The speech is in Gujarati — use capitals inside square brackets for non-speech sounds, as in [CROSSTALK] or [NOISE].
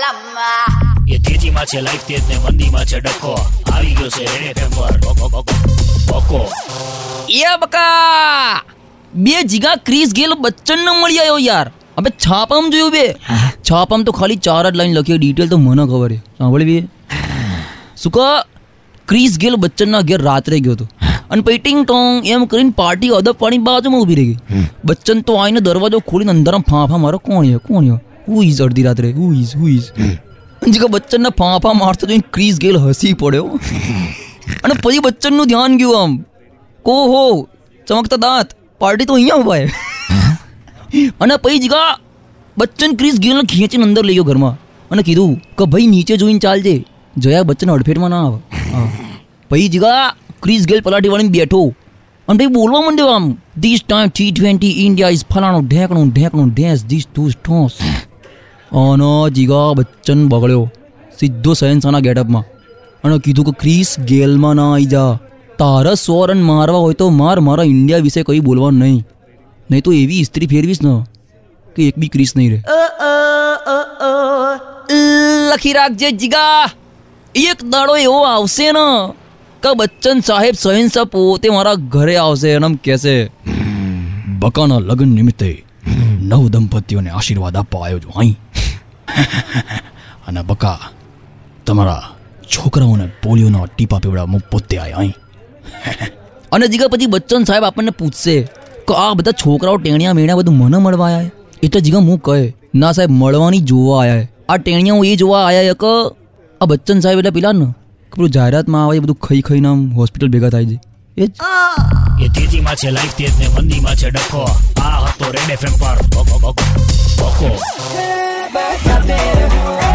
લમ્મા. એ તેજીમાં છે લાઈફ તેજ ને મંદીમાં છે ડખો. આવી ગયો છે રેડ એફએમ પર. બકો, એ બકા! બે જીગા ક્રિસ ગેલ બચ્ચન ન મળી આવ્યો યાર. અબે છાપામાં જોયું બે. છાપામ તો ખાલી ચાર જ લાઈન લખી ડિટેલ તો મને ખબર છે. સાંભળી બે શું કહો? ક્રિસ ગેલ બચ્ચનના ઘેર રાત્રે ગયો હતો. અને પછી ટિંગ ટોંગ એમ કરીને પાર્ટી અદબ પાણી બાજુમાં ઊભી રહી ગઈ. બચ્ચન તો આવીને દરવાજો ખોલીને અંદરમાં ફાંફા મારો કોણ છે કોણ છે હુ ઇઝ અડધી રાત્રે હુ ઇઝ હુ ઇઝ જીગા બચ્ચનના ફાંફા મારતો જોઈને ક્રિસ ગેલ હસી પડ્યો અને પછી બચ્ચનનું ધ્યાન ગયું આમ કો હો ચમકતા દાંત પાર્ટી તો અહીંયા ઉભાય અને પછી જીગા બચ્ચન ક્રિસ ગેલને ખેંચીને અંદર લઈ ગયો ઘરમાં અને કીધું કે ભાઈ નીચે જોઈને ચાલજે જયા બચ્ચન અડફેટમાં ના આવે પછી જીગા ક્રિસ ગેલ પલાટી વાળીને બેઠો અને ભાઈ બોલવા માંડ્યો આમ this time T twenty India is ફલાણું ઢેકણું ઢેકણું ઢેસ ધીસ ધૂસ ઠોસ અને જીગા બચ્ચન બગડ્યો. સીધો સહેનસાના ગેટઅપમાં. અને કીધું કે ક્રિસ ગેલમાં ના આવી જા. તારા સો રન મારવા હોય તો માર મારા ઇન્ડિયા વિશે કંઈ બોલવાનું નહીં. નહીં તો એવી ઇસ્ત્રી ફેરવીશ ને કે એક બી ક્રિસ નહીં રહે. લખી રાખજે જીગા. એક દાડો એવો આવશે ને કે બચ્ચન સાહેબ સહિંસા પોતે મારા ઘરે આવશે અને આમ કહેશે બકાના લગ્ન નિમિત્તે નવ દંપતીઓને આશીર્વાદ આપવા આવ્યો છું. અહીં. [LAUGHS] અને બકા, તમારા છોકરાઓને પોલિયોના ટીપા પીવડાવ, હું પોતે આવ્યા અહીં. [LAUGHS] અને જીગા પછી બચ્ચન સાહેબ આપણને પૂછશે કે આ બધા છોકરાઓ ટેણિયા મેણ્યા બધું મને મળવા આવ્યા? એટલે જીગા હું કહે, ના સાહેબ, મળવાની જોવા આવ્યા આ ટેણિયા હું એ જોવા આવ્યા કે આ બચ્ચન સાહેબ એટલે પેલા ને પેલું જાહેરાતમાં આવે બધું ખાઈ ખાઈને આમ હોસ્પિટલ ભેગા થાય છે. એ જ. એ તેજીમાં છે લાઈફ તેજ ને મંદીમાં છે ડખો. આ હતો રેડ એફએમ પર. back, got better.